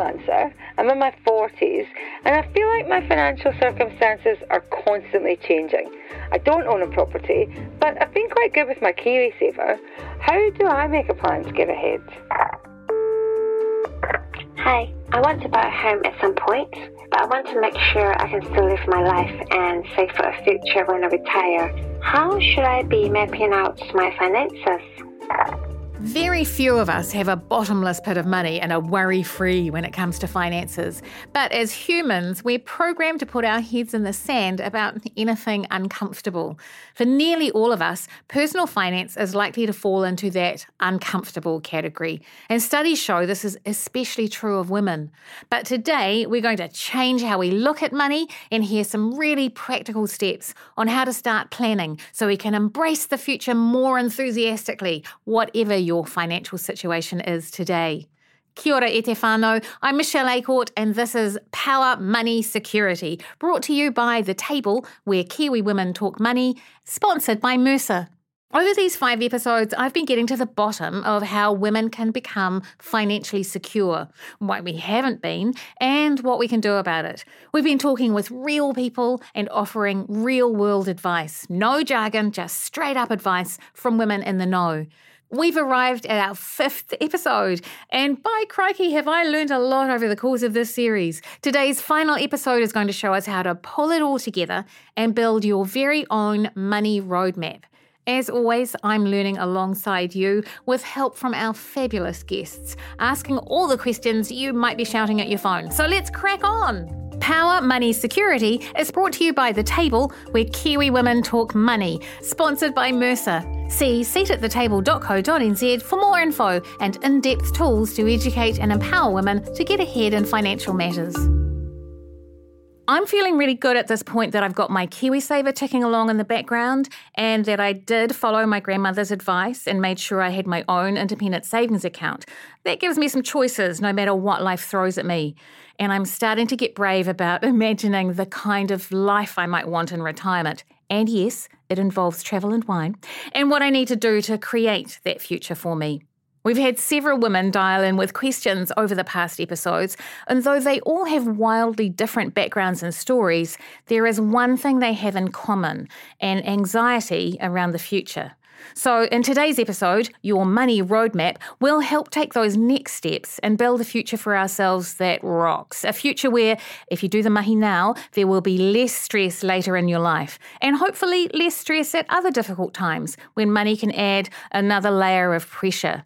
freelancer. I'm in my 40s and I feel like my financial circumstances are constantly changing. I don't own a property, but I've been quite good with my KiwiSaver. How do I make a plan to get ahead? Hi, I want to buy a home at some point, but I want to make sure I can still live my life and save for a future when I retire. How should I be mapping out my finances? Very few of us have a bottomless pit of money and are worry free when it comes to finances. But as humans, we're programmed to put our heads in the sand about anything uncomfortable. For nearly all of us, personal finance is likely to fall into that uncomfortable category. And studies show this is especially true of women. But today, we're going to change how we look at money and hear some really practical steps on how to start planning so we can embrace the future more enthusiastically, whatever your financial situation is today. Kia ora. I'm Michelle A'Court, and this is Power Money Security, brought to you by The Table, where Kiwi women talk money, sponsored by Mercer. Over these five episodes, I've been getting to the bottom of how women can become financially secure, why we haven't been, and what we can do about it. We've been talking with real people and offering real world advice. No jargon, just straight up advice from women in the know. We've arrived at our fifth episode, and by crikey, have I learned a lot over the course of this series. Today's final episode is going to show us how to pull it all together and build your very own money roadmap. As always, I'm learning alongside you with help from our fabulous guests, asking all the questions you might be shouting at your phone. So let's crack on! Power Money Security is brought to you by The Table, where Kiwi women talk money, sponsored by Mercer. See seatathetable.co.nz for more info and in depth tools to educate and empower women to get ahead in financial matters. I'm feeling really good at this point that I've got my KiwiSaver ticking along in the background and that I did follow my grandmother's advice and made sure I had my own independent savings account. That gives me some choices no matter what life throws at me. And I'm starting to get brave about imagining the kind of life I might want in retirement. And yes, it involves travel and wine, and what I need to do to create that future for me. We've had several women dial in with questions over the past episodes, and though they all have wildly different backgrounds and stories, there is one thing they have in common an anxiety around the future. So, in today's episode, Your Money Roadmap will help take those next steps and build a future for ourselves that rocks. A future where, if you do the mahi now, there will be less stress later in your life, and hopefully less stress at other difficult times when money can add another layer of pressure.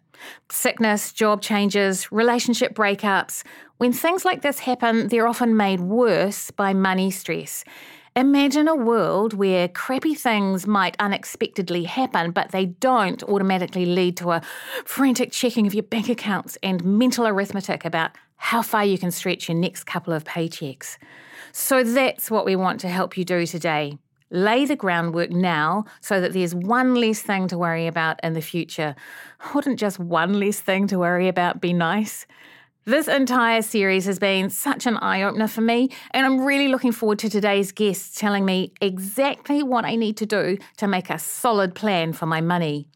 Sickness, job changes, relationship breakups. When things like this happen, they're often made worse by money stress. Imagine a world where crappy things might unexpectedly happen, but they don't automatically lead to a frantic checking of your bank accounts and mental arithmetic about how far you can stretch your next couple of paychecks. So that's what we want to help you do today. Lay the groundwork now so that there's one less thing to worry about in the future. Wouldn't just one less thing to worry about be nice? This entire series has been such an eye opener for me, and I'm really looking forward to today's guests telling me exactly what I need to do to make a solid plan for my money.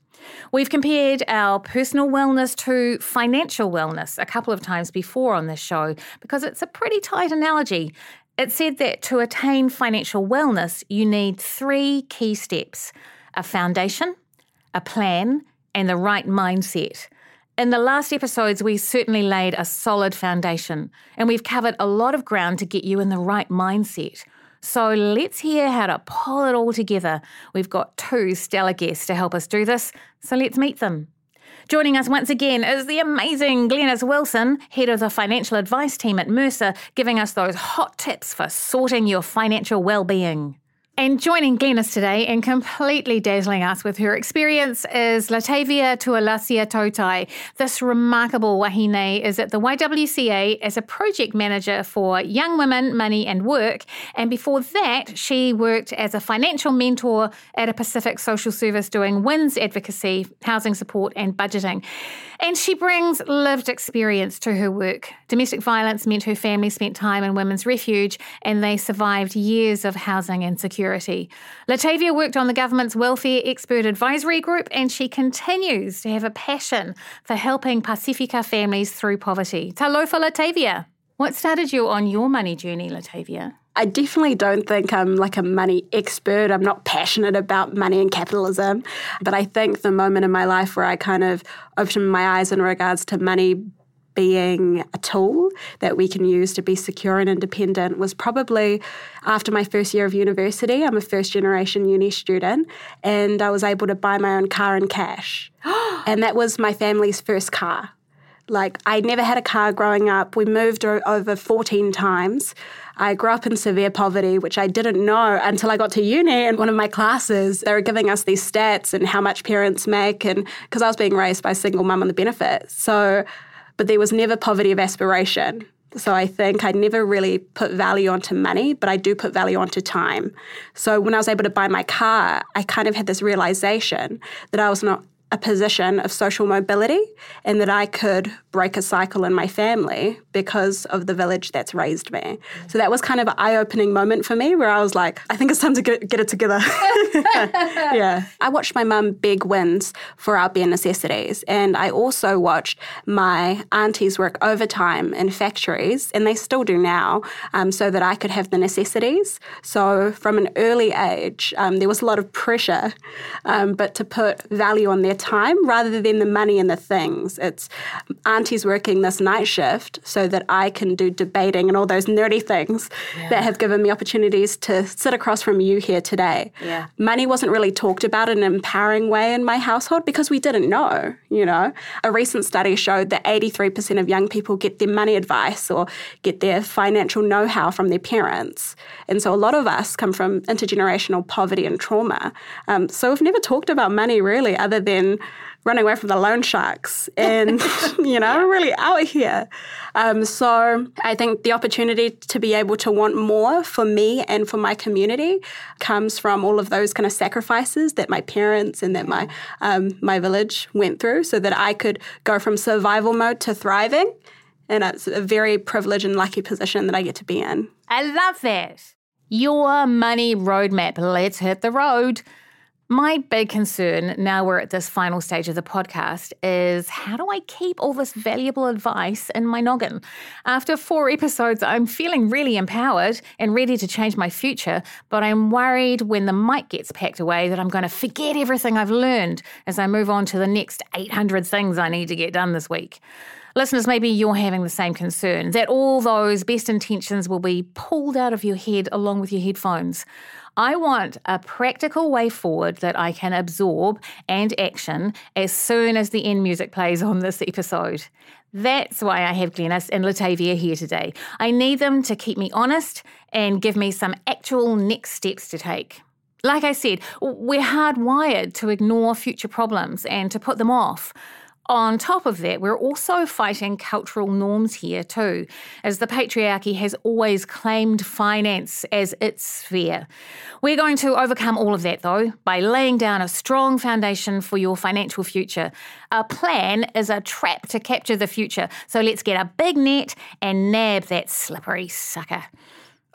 We've compared our personal wellness to financial wellness a couple of times before on this show because it's a pretty tight analogy. It said that to attain financial wellness, you need three key steps a foundation, a plan, and the right mindset. In the last episodes, we certainly laid a solid foundation and we've covered a lot of ground to get you in the right mindset. So let's hear how to pull it all together. We've got two stellar guests to help us do this, so let's meet them. Joining us once again is the amazing Glenys Wilson, head of the financial advice team at Mercer, giving us those hot tips for sorting your financial well-being. And joining Glenys today and completely dazzling us with her experience is Latayvia Tualasea-Tautai. This remarkable wahine is at the YWCA as a project manager for Young Women, Money and Work. And before that, she worked as a financial mentor at a Pacific social service doing WINZ advocacy, housing support, and budgeting. And she brings lived experience to her work. Domestic violence meant her family spent time in women's refuge and they survived years of housing insecurity security. Latayvia worked on the government's welfare expert advisory group and she continues to have a passion for helping Pasifika families through poverty. Talofa Latayvia. What started you on your money journey, Latayvia? I definitely don't think I'm like a money expert. I'm not passionate about money and capitalism. But I think the moment in my life where I kind of opened my eyes in regards to money being a tool that we can use to be secure and independent was probably after my first year of university. I'm a first generation uni student and I was able to buy my own car in cash. and that was my family's first car. Like, I never had a car growing up. We moved over 14 times. I grew up in severe poverty, which I didn't know until I got to uni. And one of my classes, they were giving us these stats and how much parents make. And because I was being raised by a single mum on the benefits. So, but there was never poverty of aspiration. So I think I never really put value onto money, but I do put value onto time. So when I was able to buy my car, I kind of had this realization that I was not a position of social mobility and that I could break a cycle in my family because of the village that's raised me. So that was kind of an eye opening moment for me where I was like, I think it's time to get, get it together. yeah. I watched my mum beg WINZ for our bare necessities. And I also watched my aunties work overtime in factories, and they still do now, um, so that I could have the necessities. So from an early age, um, there was a lot of pressure, um, but to put value on their time rather than the money and the things. It's aunties working this night shift so that I can do debating and all those nerdy things yeah. that have given me opportunities to sit across from you here today. Yeah. Money wasn't really talked about in an empowering way in my household because we didn't know, you know. A recent study showed that 83% of young people get their money advice or get their financial know-how from their parents. And so a lot of us come from intergenerational poverty and trauma. Um, so we've never talked about money really other than running away from the loan sharks and, you know, really out here. Um, so I think the opportunity to be able to want more for me and for my community comes from all of those kind of sacrifices that my parents and that my, um, my village went through so that I could go from survival mode to thriving. And it's a very privileged and lucky position that I get to be in. I love that. Your money roadmap. Let's hit the road. My big concern now we're at this final stage of the podcast is how do I keep all this valuable advice in my noggin? After four episodes, I'm feeling really empowered and ready to change my future, but I'm worried when the mic gets packed away that I'm going to forget everything I've learned as I move on to the next 800 things I need to get done this week. Listeners, maybe you're having the same concern that all those best intentions will be pulled out of your head along with your headphones. I want a practical way forward that I can absorb and action as soon as the end music plays on this episode. That's why I have Glenys and Latayvia here today. I need them to keep me honest and give me some actual next steps to take. Like I said, we're hardwired to ignore future problems and to put them off. On top of that, we're also fighting cultural norms here too, as the patriarchy has always claimed finance as its sphere. We're going to overcome all of that though by laying down a strong foundation for your financial future. A plan is a trap to capture the future, so let's get a big net and nab that slippery sucker.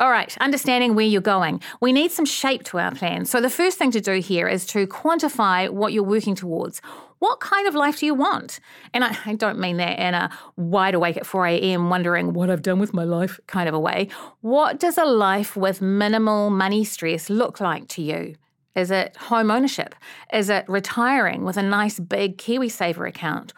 All right, understanding where you're going. We need some shape to our plan. So, the first thing to do here is to quantify what you're working towards. What kind of life do you want? And I, I don't mean that in a wide awake at 4 a.m., wondering what I've done with my life kind of a way. What does a life with minimal money stress look like to you? Is it home ownership? Is it retiring with a nice big KiwiSaver account?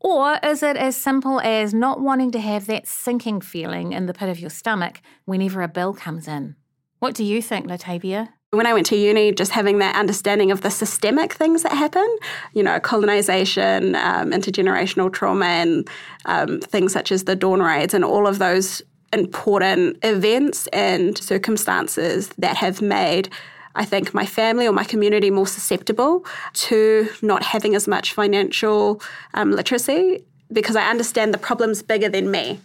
Or is it as simple as not wanting to have that sinking feeling in the pit of your stomach whenever a bill comes in? What do you think, Latayvia? When I went to uni, just having that understanding of the systemic things that happen, you know, colonization, um, intergenerational trauma, and um, things such as the dawn raids, and all of those important events and circumstances that have made I think my family or my community more susceptible to not having as much financial um, literacy because I understand the problem's bigger than me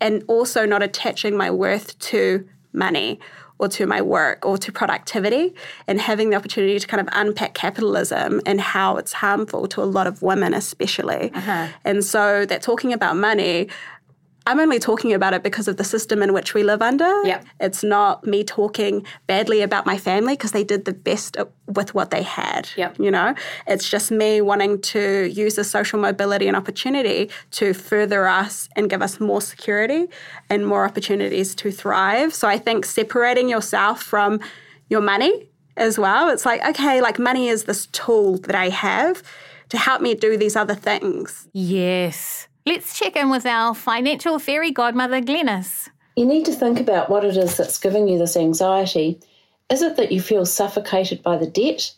and also not attaching my worth to money or to my work or to productivity and having the opportunity to kind of unpack capitalism and how it's harmful to a lot of women especially uh-huh. and so that talking about money I'm only talking about it because of the system in which we live under. Yep. It's not me talking badly about my family because they did the best with what they had. Yep. You know, it's just me wanting to use the social mobility and opportunity to further us and give us more security and more opportunities to thrive. So I think separating yourself from your money as well. It's like, okay, like money is this tool that I have to help me do these other things. Yes. Let's check in with our financial fairy godmother, Glenys. You need to think about what it is that's giving you this anxiety. Is it that you feel suffocated by the debt?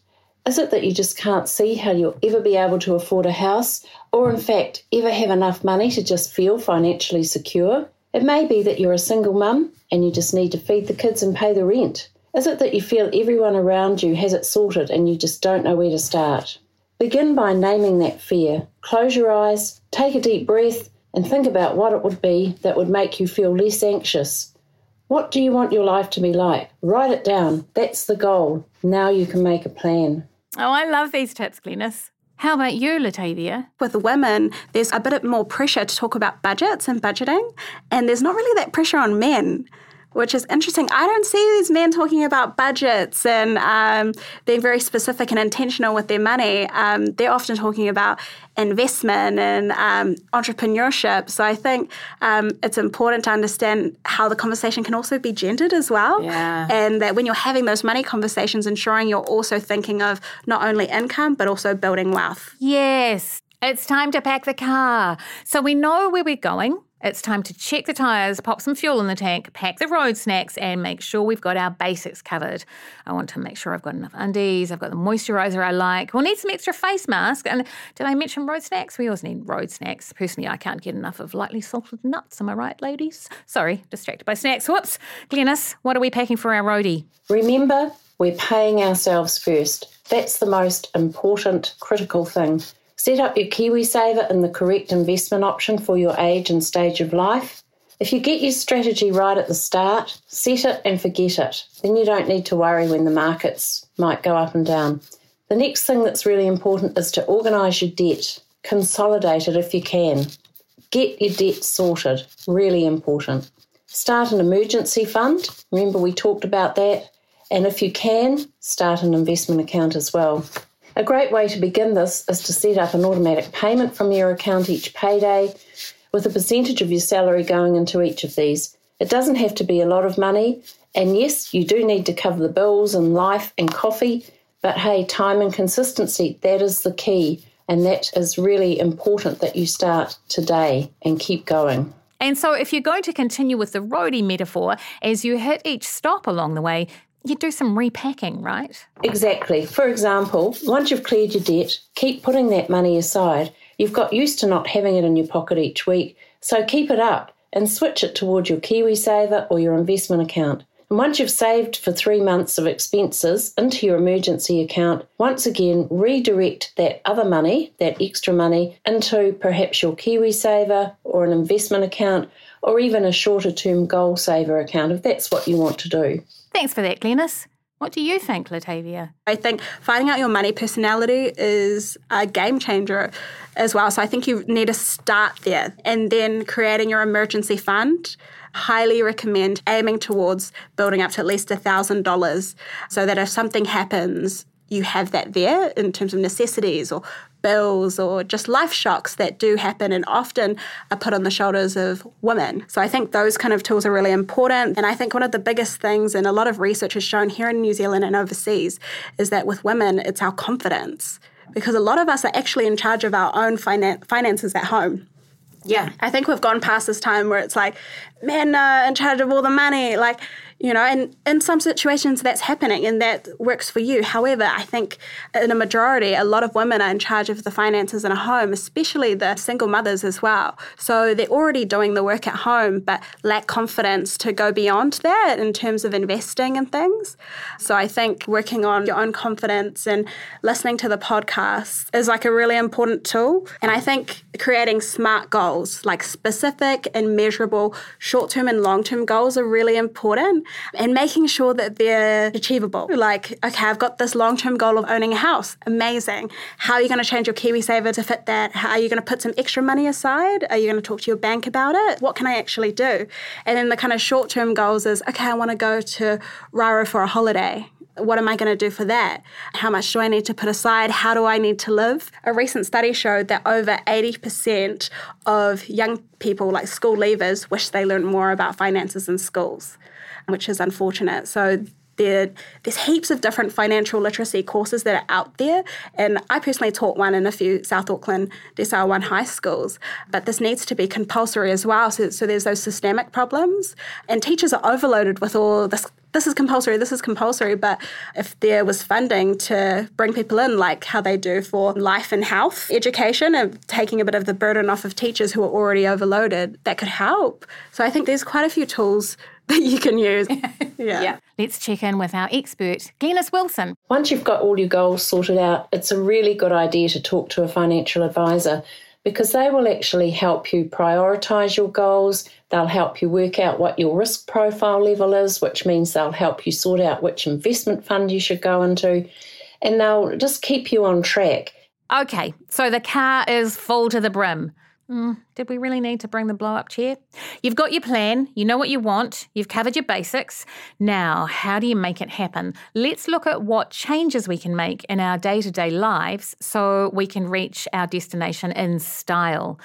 Is it that you just can't see how you'll ever be able to afford a house, or in fact, ever have enough money to just feel financially secure? It may be that you're a single mum and you just need to feed the kids and pay the rent. Is it that you feel everyone around you has it sorted and you just don't know where to start? Begin by naming that fear. Close your eyes, take a deep breath, and think about what it would be that would make you feel less anxious. What do you want your life to be like? Write it down. That's the goal. Now you can make a plan. Oh, I love these tips, Glenys. How about you, Latayvia? With women, there's a bit more pressure to talk about budgets and budgeting, and there's not really that pressure on men which is interesting. I don't see these men talking about budgets and um, being very specific and intentional with their money. Um, they're often talking about investment and um, entrepreneurship. So I think um, it's important to understand how the conversation can also be gendered as well. Yeah. And that when you're having those money conversations, ensuring you're also thinking of not only income, but also building wealth. Yes. It's time to pack the car. So we know where we're going. It's time to check the tyres, pop some fuel in the tank, pack the road snacks, and make sure we've got our basics covered. I want to make sure I've got enough undies, I've got the moisturiser I like. We'll need some extra face mask. And did I mention road snacks? We always need road snacks. Personally, I can't get enough of lightly salted nuts. Am I right, ladies? Sorry, distracted by snacks. Whoops. Glenys, what are we packing for our roadie? Remember, we're paying ourselves first. That's the most important, critical thing. Set up your KiwiSaver in the correct investment option for your age and stage of life. If you get your strategy right at the start, set it and forget it. Then you don't need to worry when the markets might go up and down. The next thing that's really important is to organise your debt. Consolidate it if you can. Get your debt sorted. Really important. Start an emergency fund. Remember, we talked about that. And if you can, start an investment account as well. A great way to begin this is to set up an automatic payment from your account each payday with a percentage of your salary going into each of these. It doesn't have to be a lot of money, and yes, you do need to cover the bills and life and coffee, but hey, time and consistency, that is the key, and that is really important that you start today and keep going. And so, if you're going to continue with the roadie metaphor, as you hit each stop along the way, you do some repacking, right? Exactly. For example, once you've cleared your debt, keep putting that money aside. You've got used to not having it in your pocket each week, so keep it up and switch it towards your KiwiSaver or your investment account. And once you've saved for three months of expenses into your emergency account, once again redirect that other money, that extra money, into perhaps your KiwiSaver or an investment account or even a shorter term goal saver account if that's what you want to do. Thanks for that, Glenys. What do you think, Latayvia? I think finding out your money personality is a game changer as well. So I think you need to start there and then creating your emergency fund. Highly recommend aiming towards building up to at least $1,000 so that if something happens, you have that there in terms of necessities or bills or just life shocks that do happen and often are put on the shoulders of women. So I think those kind of tools are really important. And I think one of the biggest things, and a lot of research has shown here in New Zealand and overseas, is that with women, it's our confidence. Because a lot of us are actually in charge of our own finan- finances at home. Yeah. I think we've gone past this time where it's like men are in charge of all the money. Like, you know, and in some situations that's happening and that works for you. However, I think in a majority, a lot of women are in charge of the finances in a home, especially the single mothers as well. So they're already doing the work at home, but lack confidence to go beyond that in terms of investing and things. So I think working on your own confidence and listening to the podcast is like a really important tool. And I think creating smart goals, like specific and measurable short term and long term goals, are really important and making sure that they're achievable. Like, okay, I've got this long term goal of owning a house. Amazing. How are you going to change your KiwiSaver to fit that? How are you going to put some extra money aside? Are you going to talk to your bank about it? What can I actually do? And then the kind of short term goals is, okay, I want to go to Raro for a holiday what am I going to do for that? How much do I need to put aside? How do I need to live? A recent study showed that over 80% of young people, like school leavers, wish they learned more about finances in schools, which is unfortunate. So there, there's heaps of different financial literacy courses that are out there. And I personally taught one in a few South Auckland Decile 1 high schools. But this needs to be compulsory as well. So, so there's those systemic problems. And teachers are overloaded with all this this is compulsory, this is compulsory. But if there was funding to bring people in, like how they do for life and health education, and taking a bit of the burden off of teachers who are already overloaded, that could help. So I think there's quite a few tools that you can use. yeah. yeah. Let's check in with our expert, Glenys Wilson. Once you've got all your goals sorted out, it's a really good idea to talk to a financial advisor because they will actually help you prioritize your goals. They'll help you work out what your risk profile level is, which means they'll help you sort out which investment fund you should go into, and they'll just keep you on track. Okay, so the car is full to the brim. Mm, did we really need to bring the blow up chair? You've got your plan, you know what you want, you've covered your basics. Now, how do you make it happen? Let's look at what changes we can make in our day to day lives so we can reach our destination in style.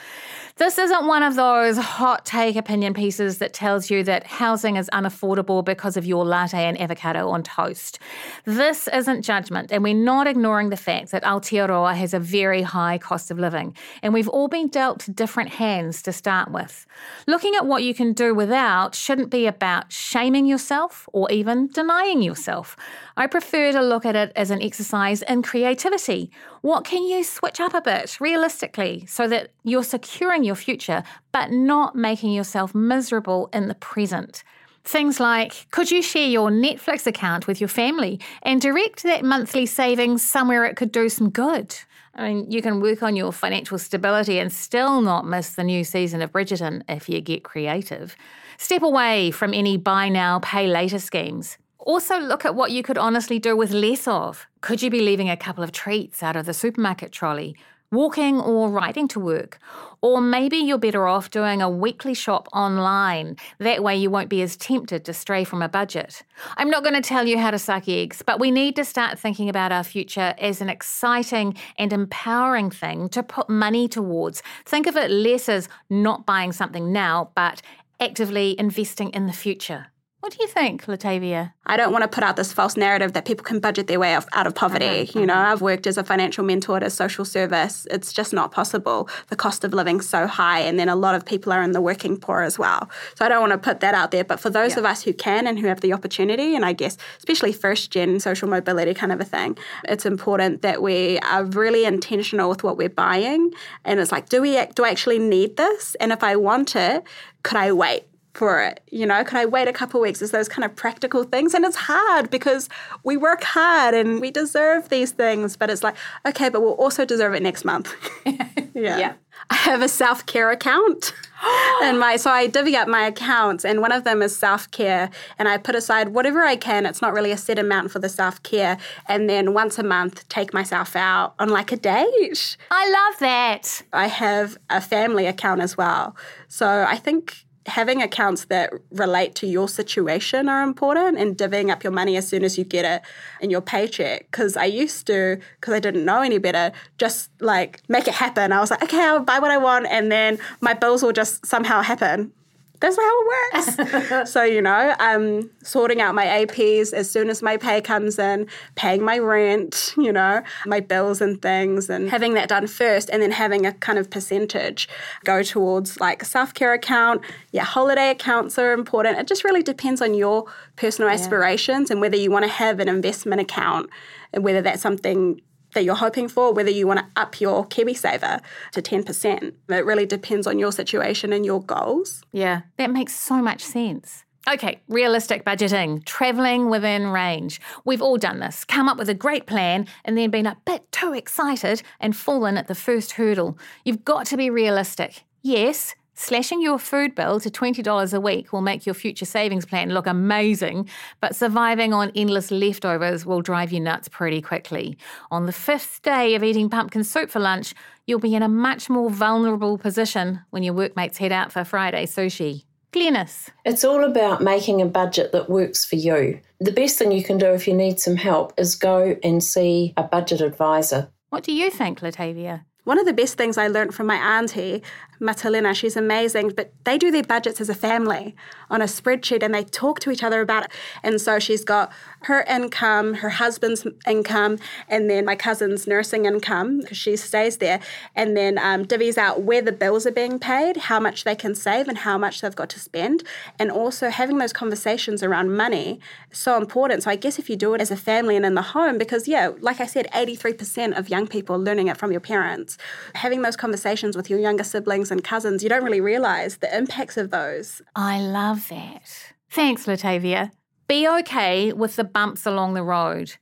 This isn't one of those hot take opinion pieces that tells you that housing is unaffordable because of your latte and avocado on toast. This isn't judgment, and we're not ignoring the fact that Aotearoa has a very high cost of living, and we've all been dealt different hands to start with. Looking at what you can do without shouldn't be about shaming yourself or even denying yourself. I prefer to look at it as an exercise in creativity. What can you switch up a bit realistically so that you're securing your future but not making yourself miserable in the present? Things like could you share your Netflix account with your family and direct that monthly savings somewhere it could do some good? I mean, you can work on your financial stability and still not miss the new season of Bridgerton if you get creative. Step away from any buy now, pay later schemes. Also, look at what you could honestly do with less of. Could you be leaving a couple of treats out of the supermarket trolley? Walking or riding to work. Or maybe you're better off doing a weekly shop online. That way you won't be as tempted to stray from a budget. I'm not going to tell you how to suck eggs, but we need to start thinking about our future as an exciting and empowering thing to put money towards. Think of it less as not buying something now, but actively investing in the future. What do you think, Latayvia? I don't want to put out this false narrative that people can budget their way out of poverty. Uh-huh, you know. I've worked as a financial mentor at a social service. It's just not possible. The cost of living so high, and then a lot of people are in the working poor as well. So I don't want to put that out there. But for those yeah. of us who can and who have the opportunity, and I guess especially first gen social mobility kind of a thing, it's important that we are really intentional with what we're buying. And it's like, do we do I actually need this? And if I want it, could I wait? For it? You know, could I wait a couple weeks? Is those kind of practical things? And it's hard because we work hard and we deserve these things, but it's like, okay, but we'll also deserve it next month. yeah. yeah. I have a self care account. and my so I divvy up my accounts and one of them is self care and I put aside whatever I can. It's not really a set amount for the self care. And then once a month take myself out on like a date. I love that. I have a family account as well. So I think having accounts that relate to your situation are important and divvying up your money as soon as you get it in your paycheck. Because I used to, because I didn't know any better, just like make it happen. I was like, okay, I'll buy what I want, and then my bills will just somehow happen that's how it works. so, you know, um, sorting out my APs as soon as my pay comes in, paying my rent, you know, my bills and things, and having that done first, and then having a kind of percentage go towards like a self care account. Yeah, holiday accounts are important. It just really depends on your personal yeah. aspirations and whether you want to have an investment account and whether that's something that you're hoping for, whether you want to up your KiwiSaver to 10%. It really depends on your situation and your goals. Yeah, that makes so much sense. Okay, realistic budgeting, traveling within range. We've all done this. Come up with a great plan and then been a bit too excited and fallen at the first hurdle. You've got to be realistic. Yes, Slashing your food bill to $20 a week will make your future savings plan look amazing, but surviving on endless leftovers will drive you nuts pretty quickly. On the fifth day of eating pumpkin soup for lunch, you'll be in a much more vulnerable position when your workmates head out for Friday sushi. Glenys. It's all about making a budget that works for you. The best thing you can do if you need some help is go and see a budget advisor. What do you think, Latayvia? One of the best things I learned from my auntie, Matalena, she's amazing, but they do their budgets as a family on a spreadsheet and they talk to each other about it. And so she's got her income, her husband's income, and then my cousin's nursing income because she stays there, and then um, divvies out where the bills are being paid, how much they can save, and how much they've got to spend. And also having those conversations around money is so important. So I guess if you do it as a family and in the home, because yeah, like I said, 83% of young people learning it from your parents. Having those conversations with your younger siblings and cousins, you don't really realize the impacts of those. I love that. Thanks, Latayvia. Be okay with the bumps along the road.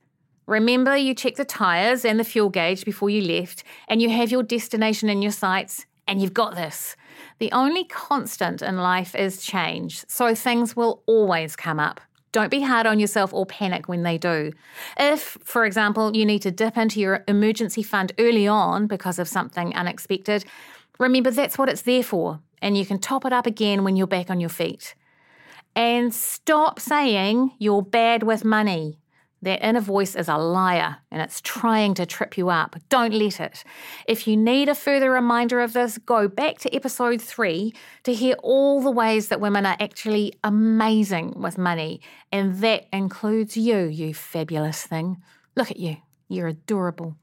Remember, you check the tyres and the fuel gauge before you left, and you have your destination in your sights, and you've got this. The only constant in life is change, so things will always come up. Don't be hard on yourself or panic when they do. If, for example, you need to dip into your emergency fund early on because of something unexpected, remember that's what it's there for, and you can top it up again when you're back on your feet. And stop saying you're bad with money. That inner voice is a liar and it's trying to trip you up. Don't let it. If you need a further reminder of this, go back to episode three to hear all the ways that women are actually amazing with money. And that includes you, you fabulous thing. Look at you. You're adorable.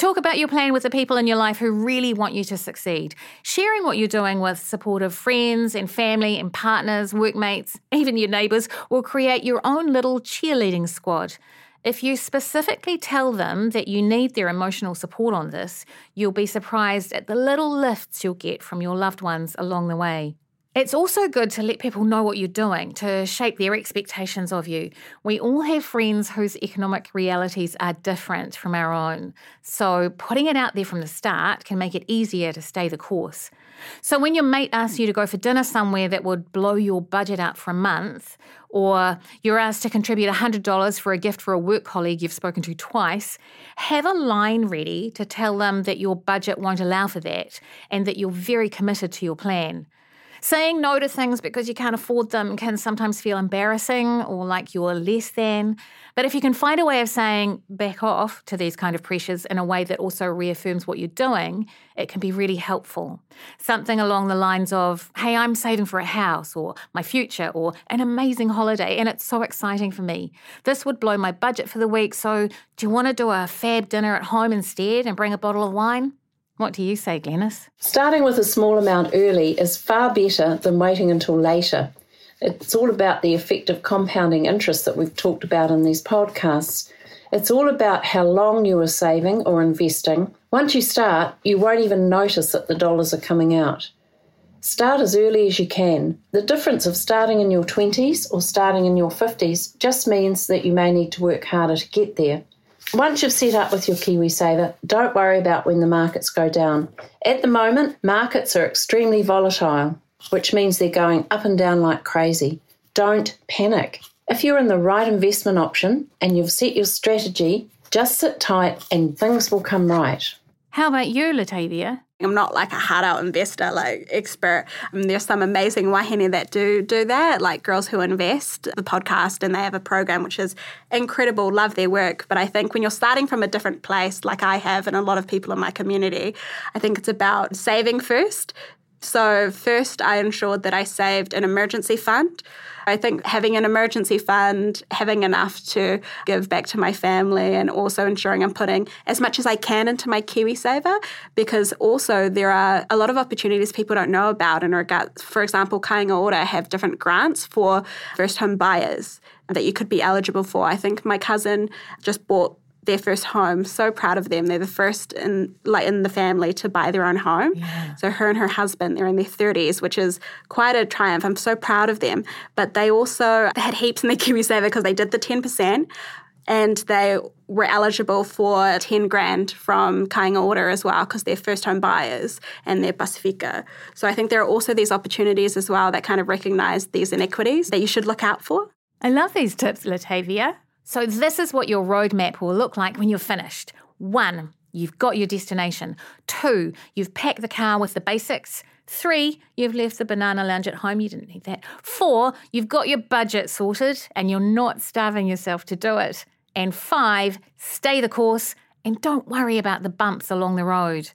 Talk about your plan with the people in your life who really want you to succeed. Sharing what you're doing with supportive friends and family and partners, workmates, even your neighbours will create your own little cheerleading squad. If you specifically tell them that you need their emotional support on this, you'll be surprised at the little lifts you'll get from your loved ones along the way. It's also good to let people know what you're doing to shape their expectations of you. We all have friends whose economic realities are different from our own. So, putting it out there from the start can make it easier to stay the course. So, when your mate asks you to go for dinner somewhere that would blow your budget out for a month, or you're asked to contribute $100 for a gift for a work colleague you've spoken to twice, have a line ready to tell them that your budget won't allow for that and that you're very committed to your plan. Saying no to things because you can't afford them can sometimes feel embarrassing or like you're less than. But if you can find a way of saying back off to these kind of pressures in a way that also reaffirms what you're doing, it can be really helpful. Something along the lines of, hey, I'm saving for a house or my future or an amazing holiday and it's so exciting for me. This would blow my budget for the week, so do you want to do a fab dinner at home instead and bring a bottle of wine? What do you say, Glenys? Starting with a small amount early is far better than waiting until later. It's all about the effect of compounding interest that we've talked about in these podcasts. It's all about how long you are saving or investing. Once you start, you won't even notice that the dollars are coming out. Start as early as you can. The difference of starting in your 20s or starting in your 50s just means that you may need to work harder to get there. Once you've set up with your KiwiSaver, don't worry about when the markets go down. At the moment, markets are extremely volatile, which means they're going up and down like crazy. Don't panic. If you're in the right investment option and you've set your strategy, just sit tight and things will come right. How about you, Latayvia? I'm not like a hard out investor, like expert. Um, there's some amazing wahine that do do that, like Girls Who Invest, the podcast, and they have a program which is incredible. Love their work. But I think when you're starting from a different place, like I have, and a lot of people in my community, I think it's about saving first. So, first, I ensured that I saved an emergency fund. I think having an emergency fund, having enough to give back to my family, and also ensuring I'm putting as much as I can into my KiwiSaver, because also there are a lot of opportunities people don't know about in regards, for example, Kāinga Ora have different grants for first home buyers that you could be eligible for. I think my cousin just bought their first home. So proud of them. They're the first in like in the family to buy their own home. Yeah. So her and her husband, they're in their 30s, which is quite a triumph. I'm so proud of them. But they also they had heaps in their KiwiSaver because they did the 10%. and they were eligible for 10 grand from Kāinga Ora as well because they're first home buyers and they're Pasifika. So I think there are also these opportunities as well that kind of recognize these inequities that you should look out for. I love these tips, Latayvia. So this is what your roadmap will look like when you're finished. One, you've got your destination. Two, you've packed the car with the basics. Three, you've left the banana lounge at home. You didn't need that. Four, you've got your budget sorted and you're not starving yourself to do it. And five, stay the course and don't worry about the bumps along the road.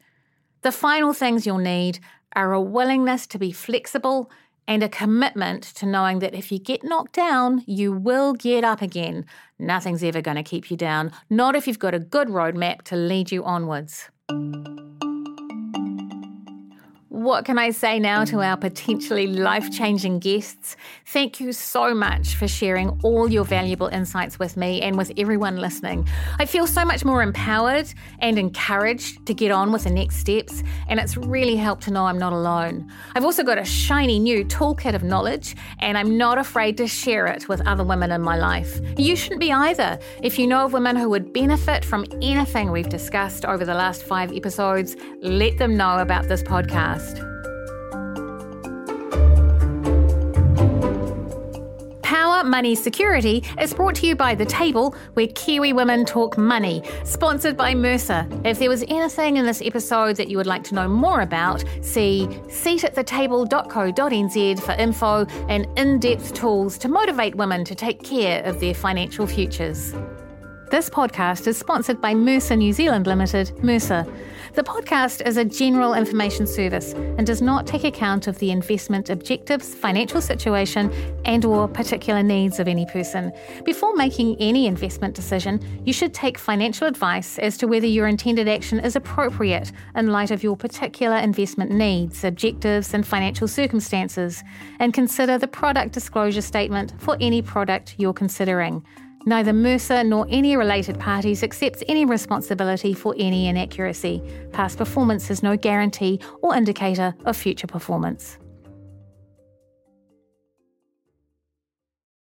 The final things you'll need are a willingness to be flexible and a commitment to knowing that if you get knocked down, you will get up again. Nothing's ever going to keep you down, not if you've got a good roadmap to lead you onwards. What can I say now to our potentially life changing guests? Thank you so much for sharing all your valuable insights with me and with everyone listening. I feel so much more empowered and encouraged to get on with the next steps, and it's really helped to know I'm not alone. I've also got a shiny new toolkit of knowledge, and I'm not afraid to share it with other women in my life. You shouldn't be either. If you know of women who would benefit from anything we've discussed over the last five episodes, let them know about this podcast. Power Money Security is brought to you by The Table, where Kiwi women talk money, sponsored by Mercer. If there was anything in this episode that you would like to know more about, see seatathetable.co.nz for info and in depth tools to motivate women to take care of their financial futures. This podcast is sponsored by Mercer New Zealand Limited, Mercer. The podcast is a general information service and does not take account of the investment objectives, financial situation, and or particular needs of any person. Before making any investment decision, you should take financial advice as to whether your intended action is appropriate in light of your particular investment needs, objectives, and financial circumstances, and consider the product disclosure statement for any product you're considering. Neither Mercer nor any related parties accepts any responsibility for any inaccuracy. Past performance is no guarantee or indicator of future performance.